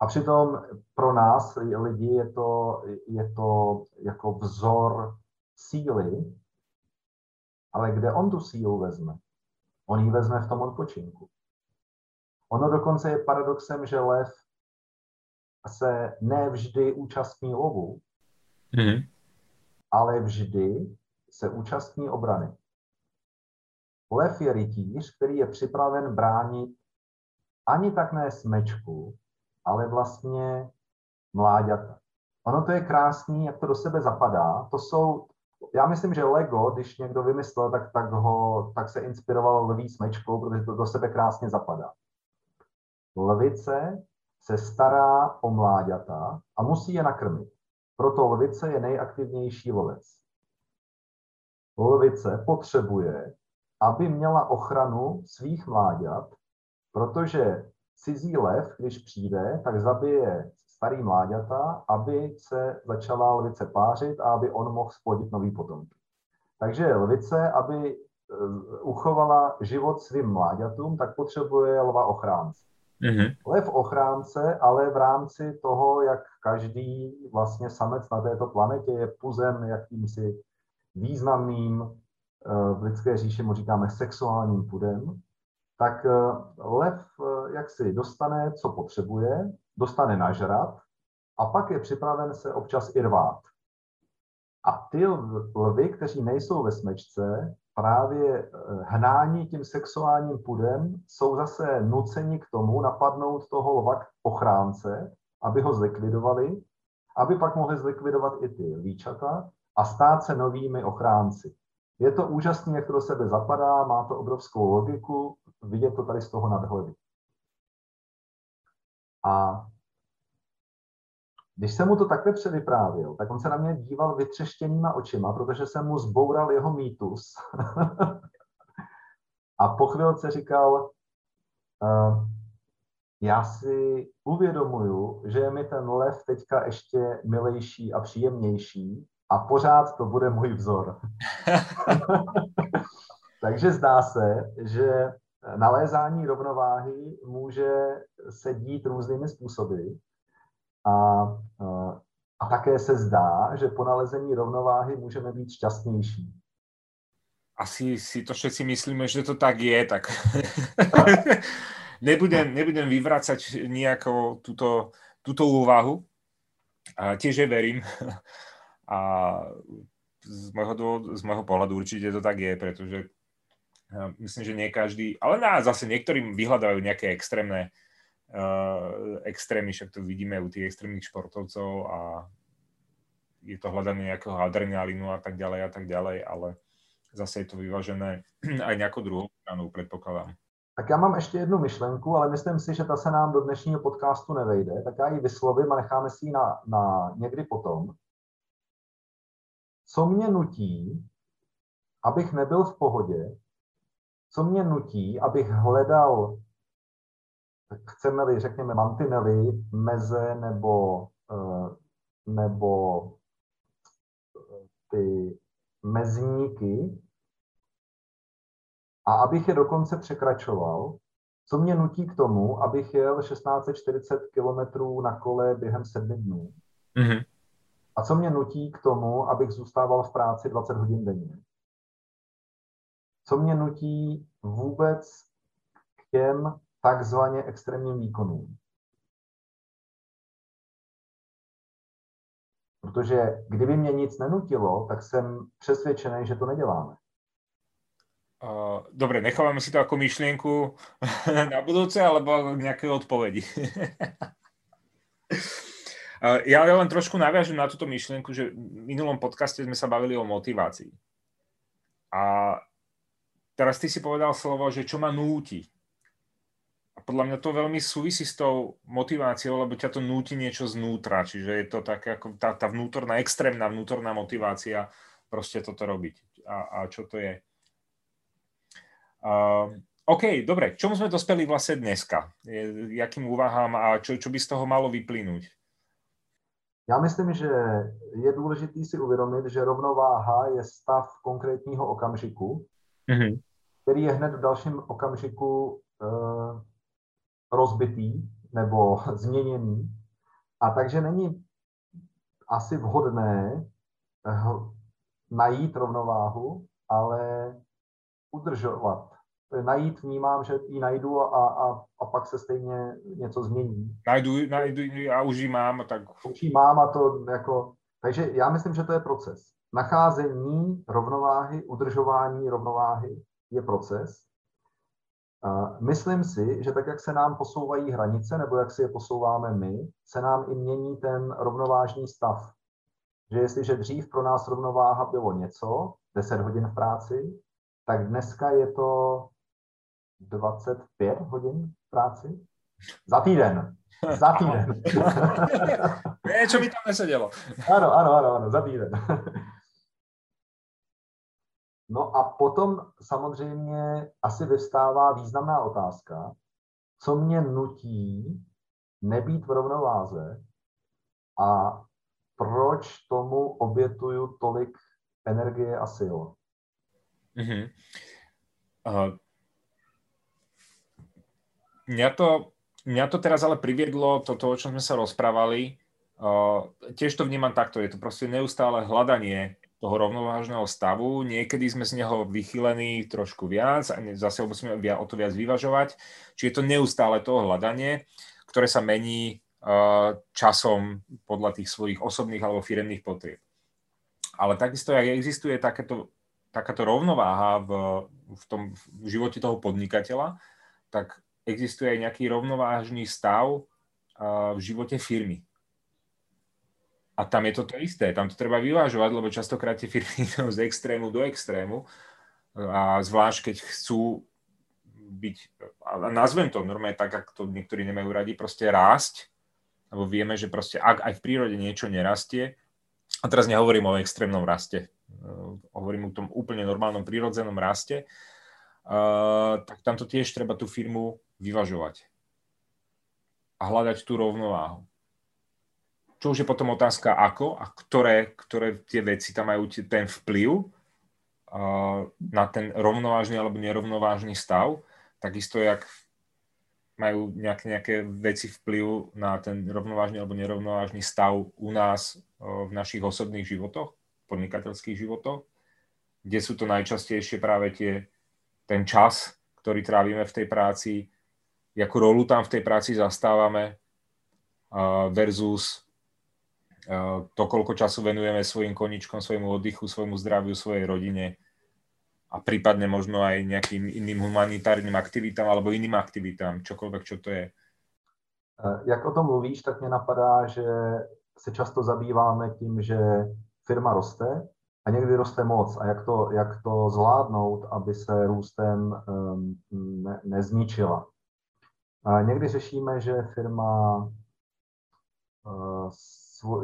Speaker 3: a přitom pro nás lidi je to, je to jako vzor síly, ale kde on tu sílu vezme? On ji vezme v tom odpočinku. Ono dokonce je paradoxem, že lev se nevždy účastní lovu,
Speaker 2: mm-hmm.
Speaker 3: ale vždy se účastní obrany. Lev je rytíř, který je připraven bránit ani tak ne smečku, ale vlastně mláďata. Ono to je krásný, jak to do sebe zapadá. To jsou, já myslím, že Lego, když někdo vymyslel, tak, tak, ho, tak se inspiroval lví smečkou, protože to do sebe krásně zapadá. Lvice se stará o mláďata a musí je nakrmit. Proto lvice je nejaktivnější lovec. Lvice potřebuje, aby měla ochranu svých mláďat, protože cizí lev, když přijde, tak zabije starý mláďata, aby se začala lvice pářit a aby on mohl splodit nový potomky. Takže lvice, aby eh, uchovala život svým mláďatům, tak potřebuje lva ochránce.
Speaker 2: Mm-hmm.
Speaker 3: Lev ochránce, ale v rámci toho, jak každý vlastně samec na této planetě je puzem jakýmsi významným, eh, v lidské říši mu říkáme sexuálním pudem, tak eh, lev eh, jak si dostane, co potřebuje, dostane nažrat a pak je připraven se občas i rvát. A ty lvy, kteří nejsou ve smečce, právě eh, hnání tím sexuálním pudem, jsou zase nuceni k tomu napadnout toho lva ochránce, aby ho zlikvidovali, aby pak mohli zlikvidovat i ty líčata a stát se novými ochránci. Je to úžasné, jak to do sebe zapadá, má to obrovskou logiku, vidět to tady z toho nadhledu. A když jsem mu to takhle převyprávěl, tak on se na mě díval vytřeštěnýma očima, protože jsem mu zboural jeho mýtus. a po chvilce říkal, uh, já si uvědomuju, že je mi ten lev teďka ještě milejší a příjemnější a pořád to bude můj vzor. Takže zdá se, že nalézání rovnováhy může se dít různými způsoby a, a také se zdá, že po nalezení rovnováhy můžeme být šťastnější.
Speaker 2: Asi si to všetci myslíme, že to tak je, tak nebudem, nebudem vyvracať nejakou túto, túto úvahu. A tiež je verím. A z môjho, z môjho pohľadu určite to tak je, pretože myslím, že nie každý, ale na, zase niektorým vyhľadávajú nejaké extrémne uh, extrémy, však to vidíme u tých extrémnych športovcov a je to hľadanie nejakého adrenalínu a tak ďalej a tak ďalej, ale zase je to vyvažené aj nejakou druhou stranou, predpokladám.
Speaker 3: Tak já mám ještě jednu myšlenku, ale myslím si, že ta se nám do dnešního podcastu nevejde, tak já ji vyslovím a necháme si ji na, na někdy potom. Co mě nutí, abych nebyl v pohodě, co mě nutí, abych hledal, chceme-li, řekněme, mantinely, meze nebo, eh, nebo eh, ty mezníky a abych je dokonce překračoval, co mě nutí k tomu, abych jel 1640 km na kole během sedmi dnů. Mm-hmm. A co mě nutí k tomu, abych zůstával v práci 20 hodin denně co mě nutí vůbec k těm takzvaně extrémním výkonům. Protože kdyby mě nic nenutilo, tak jsem přesvědčený, že to neděláme.
Speaker 2: Uh, dobre, necháváme si to ako myšlienku na budúce, alebo nejaké odpovedi. uh, ja len trošku naviažem na túto myšlienku, že v minulom podcaste sme sa bavili o motivácii. A teraz ty si povedal slovo, že čo ma núti. A podľa mňa to veľmi súvisí s tou motiváciou, lebo ťa to núti niečo znútra. Čiže je to tak ako tá, tá vnútorná, extrémna vnútorná motivácia proste toto robiť. A, a čo to je? Uh, OK, dobre. Čomu sme dospeli vlastne dneska? Je, jakým úvahám a čo, čo by z toho malo vyplynúť?
Speaker 3: Já myslím, že je důležité si uvědomit, že rovnováha je stav konkrétního okamžiku, mm-hmm. který je hned v dalším okamžiku uh, rozbitý nebo změněný. A takže není asi vhodné uh, najít rovnováhu, ale udržovat. Najít vnímám, že ji najdu a, a, a pak se stejně něco změní.
Speaker 2: Najdu, najdu a už ji mám. Tak...
Speaker 3: Už ji mám a to jako... Takže já myslím, že to je proces nacházení rovnováhy, udržování rovnováhy je proces. Myslím si, že tak, jak se nám posouvají hranice, nebo jak si je posouváme my, se nám i mění ten rovnovážný stav. Že jestliže dřív pro nás rovnováha bylo něco, 10 hodin v práci, tak dneska je to 25 hodin v práci. Za týden. Za týden.
Speaker 2: Niečo mi tam nesedělo.
Speaker 3: Ano, ano, ano, ano, za týden. No a potom samozřejmě asi vystává významná otázka, co mě nutí nebýt v rovnováze a proč tomu obětuju tolik energie a sil. Mm-hmm.
Speaker 2: Uh, mňa, to, mňa to teraz ale priviedlo, toto, o čom sme sa rozprávali, uh, tiež to vnímam takto, je to proste neustále hľadanie toho rovnovážneho stavu. Niekedy sme z neho vychylení trošku viac a zase musíme o to viac vyvažovať. Čiže je to neustále to hľadanie, ktoré sa mení uh, časom podľa tých svojich osobných alebo firemných potrieb. Ale takisto, ak existuje takéto, takáto rovnováha v, v tom v živote toho podnikateľa, tak existuje aj nejaký rovnovážny stav uh, v živote firmy a tam je to to isté, tam to treba vyvážovať, lebo častokrát tie firmy idú z extrému do extrému a zvlášť keď chcú byť, a nazvem to normálne tak, ako to niektorí nemajú radi, proste rásť, lebo vieme, že proste ak aj v prírode niečo nerastie, a teraz nehovorím o extrémnom raste, uh, hovorím o tom úplne normálnom prírodzenom raste, uh, tak tam to tiež treba tú firmu vyvažovať a hľadať tú rovnováhu. Čo už je potom otázka ako a ktoré, ktoré tie veci tam majú ten vplyv na ten rovnovážny alebo nerovnovážny stav, takisto jak majú nejaké, nejaké veci vplyv na ten rovnovážny alebo nerovnovážny stav u nás v našich osobných životoch, podnikateľských životoch, kde sú to najčastejšie práve tie, ten čas, ktorý trávime v tej práci, jakú rolu tam v tej práci zastávame versus to, koľko času venujeme svojim koničkom, svojmu oddychu, svojmu zdraviu, svojej rodine a prípadne možno aj nejakým iným humanitárnym aktivitám alebo iným aktivitám, čokoľvek, čo to je.
Speaker 3: Eh, jak o tom mluvíš, tak mě napadá, že se často zabýváme tím, že firma roste a někdy roste moc a jak to, jak to zvládnout, aby se růstem um, ne, nezničila. A někdy řešíme, že firma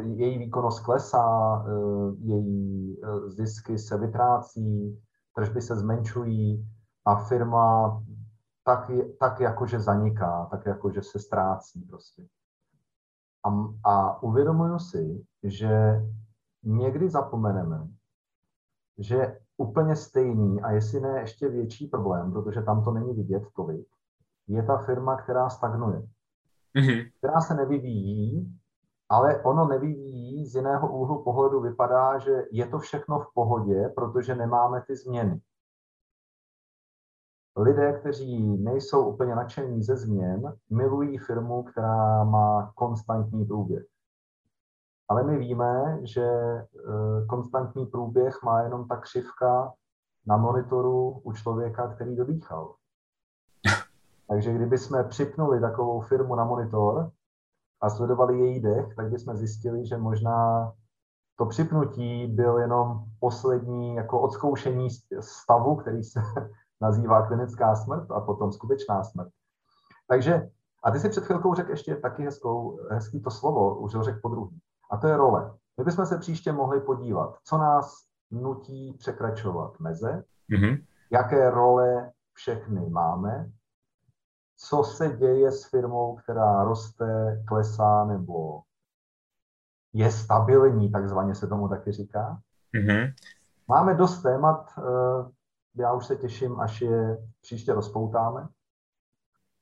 Speaker 3: její výkonnost klesá, uh, její uh, zisky se vytrácí, tržby se zmenšují a firma tak, tak jakože zaniká, tak jakože se ztrácí prostě. A, a uvědomuju si, že někdy zapomeneme, že úplně stejný a jestli ne ještě větší problém, protože tam to není vidět tolik, je ta firma, která stagnuje. Mm-hmm. Která se nevyvíjí, ale ono nevyvíjí z jiného úhlu pohledu vypadá, že je to všechno v pohodě, protože nemáme ty změny. Lidé, kteří nejsou úplně nadšení ze změn, milují firmu, která má konstantní průběh. Ale my víme, že e, konstantní průběh má jenom ta křivka na monitoru u člověka, který dodýchal. Takže kdyby jsme připnuli takovou firmu na monitor, a sledovali její dech, tak bychom zjistili, že možná to připnutí byl jenom poslední jako odzkoušení stavu, který se nazývá klinická smrt a potom skutečná smrt. Takže, a ty si před chvilkou řekl ještě taky hezkou, hezký to slovo, už ho řekl po druhý. A to je role. My bychom se příště mohli podívat, co nás nutí překračovat meze, mm-hmm. jaké role všechny máme co se děje s firmou, která roste, klesá nebo je stabilní, takzvaně se tomu taky říká. Mm-hmm. Máme dost témat, eh, já už se těším, až je příště rozpoutáme.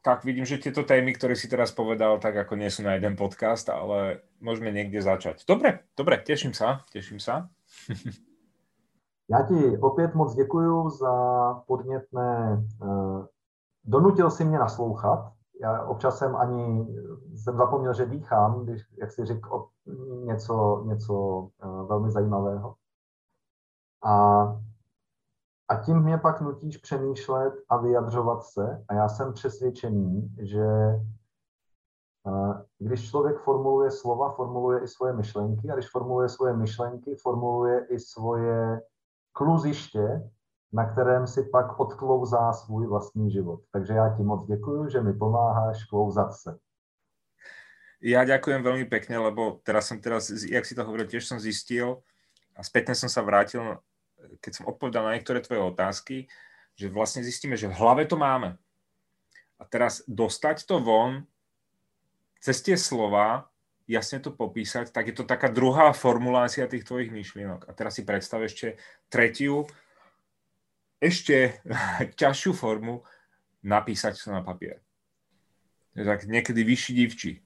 Speaker 2: Tak vidím, že tyto témy, které si teraz povedal, tak jako sú na jeden podcast, ale můžeme někde začať. Dobre, dobre, těším se, těším se.
Speaker 3: Já ti opět moc děkuji za podnětné uh, donutil si mě naslouchat. Já občas jsem ani jsem zapomněl, že dýchám, když, jak si řekl, něco, něco uh, velmi zajímavého. A, a tím mě pak nutíš přemýšlet a vyjadřovat se. A já jsem přesvědčený, že uh, když člověk formuluje slova, formuluje i svoje myšlenky a když formuluje svoje myšlenky, formuluje i svoje kluziště, na kterém si pak odklouzá svůj vlastní život. Takže já ti moc děkuji, že mi pomáháš klouzat se.
Speaker 2: Ja ďakujem veľmi pekne, lebo teraz som teraz, jak si to hovoril, tiež som zistil a spätne som sa vrátil, keď som odpovedal na niektoré tvoje otázky, že vlastne zistíme, že v hlave to máme. A teraz dostať to von cez tie slova, jasne to popísať, tak je to taká druhá formulácia tých tvojich myšlienok. A teraz si predstav ešte tretiu, ešte ťažšiu formu napísať to na papier. Tak někdy vyšší divčí.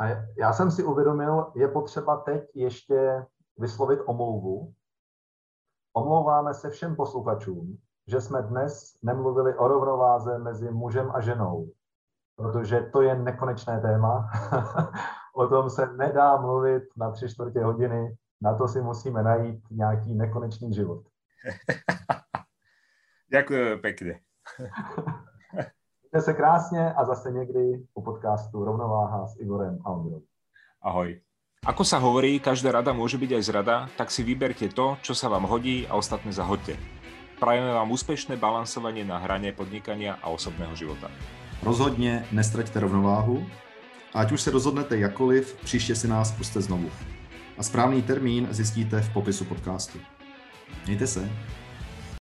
Speaker 3: A já jsem si uvědomil, je potřeba teď ještě vyslovit omlouvu. Omlouváme se všem posluchačům, že jsme dnes nemluvili o rovnováze mezi mužem a ženou, protože to je nekonečné téma. o tom se nedá mluvit na tři čtvrtě hodiny, na to si musíme najít nějaký nekonečný život.
Speaker 2: Děkuji pěkně.
Speaker 3: Mějte se krásně a zase někdy u podcastu Rovnováha s Igorem a Ondrou.
Speaker 2: Ahoj. Ako sa hovorí, každá rada môže byť aj zrada, tak si vyberte to, čo sa vám hodí a ostatné zahoďte. Prajeme vám úspešné balansovanie na hrane podnikania a osobného života.
Speaker 1: Rozhodně nestraťte rovnováhu ať už se rozhodnete jakoliv, příště si nás puste znovu a správný termín zjistíte v popisu podcastu. Mějte se.